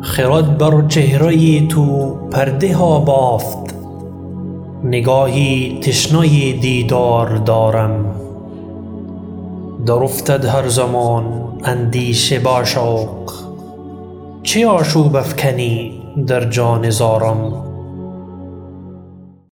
خرد بر چهره تو پرده ها بافت. نگاهی تشنه دیدار دارم. در افتد هر زمان اندیشه با شوق چه آشوب افکنی در جان زارم؟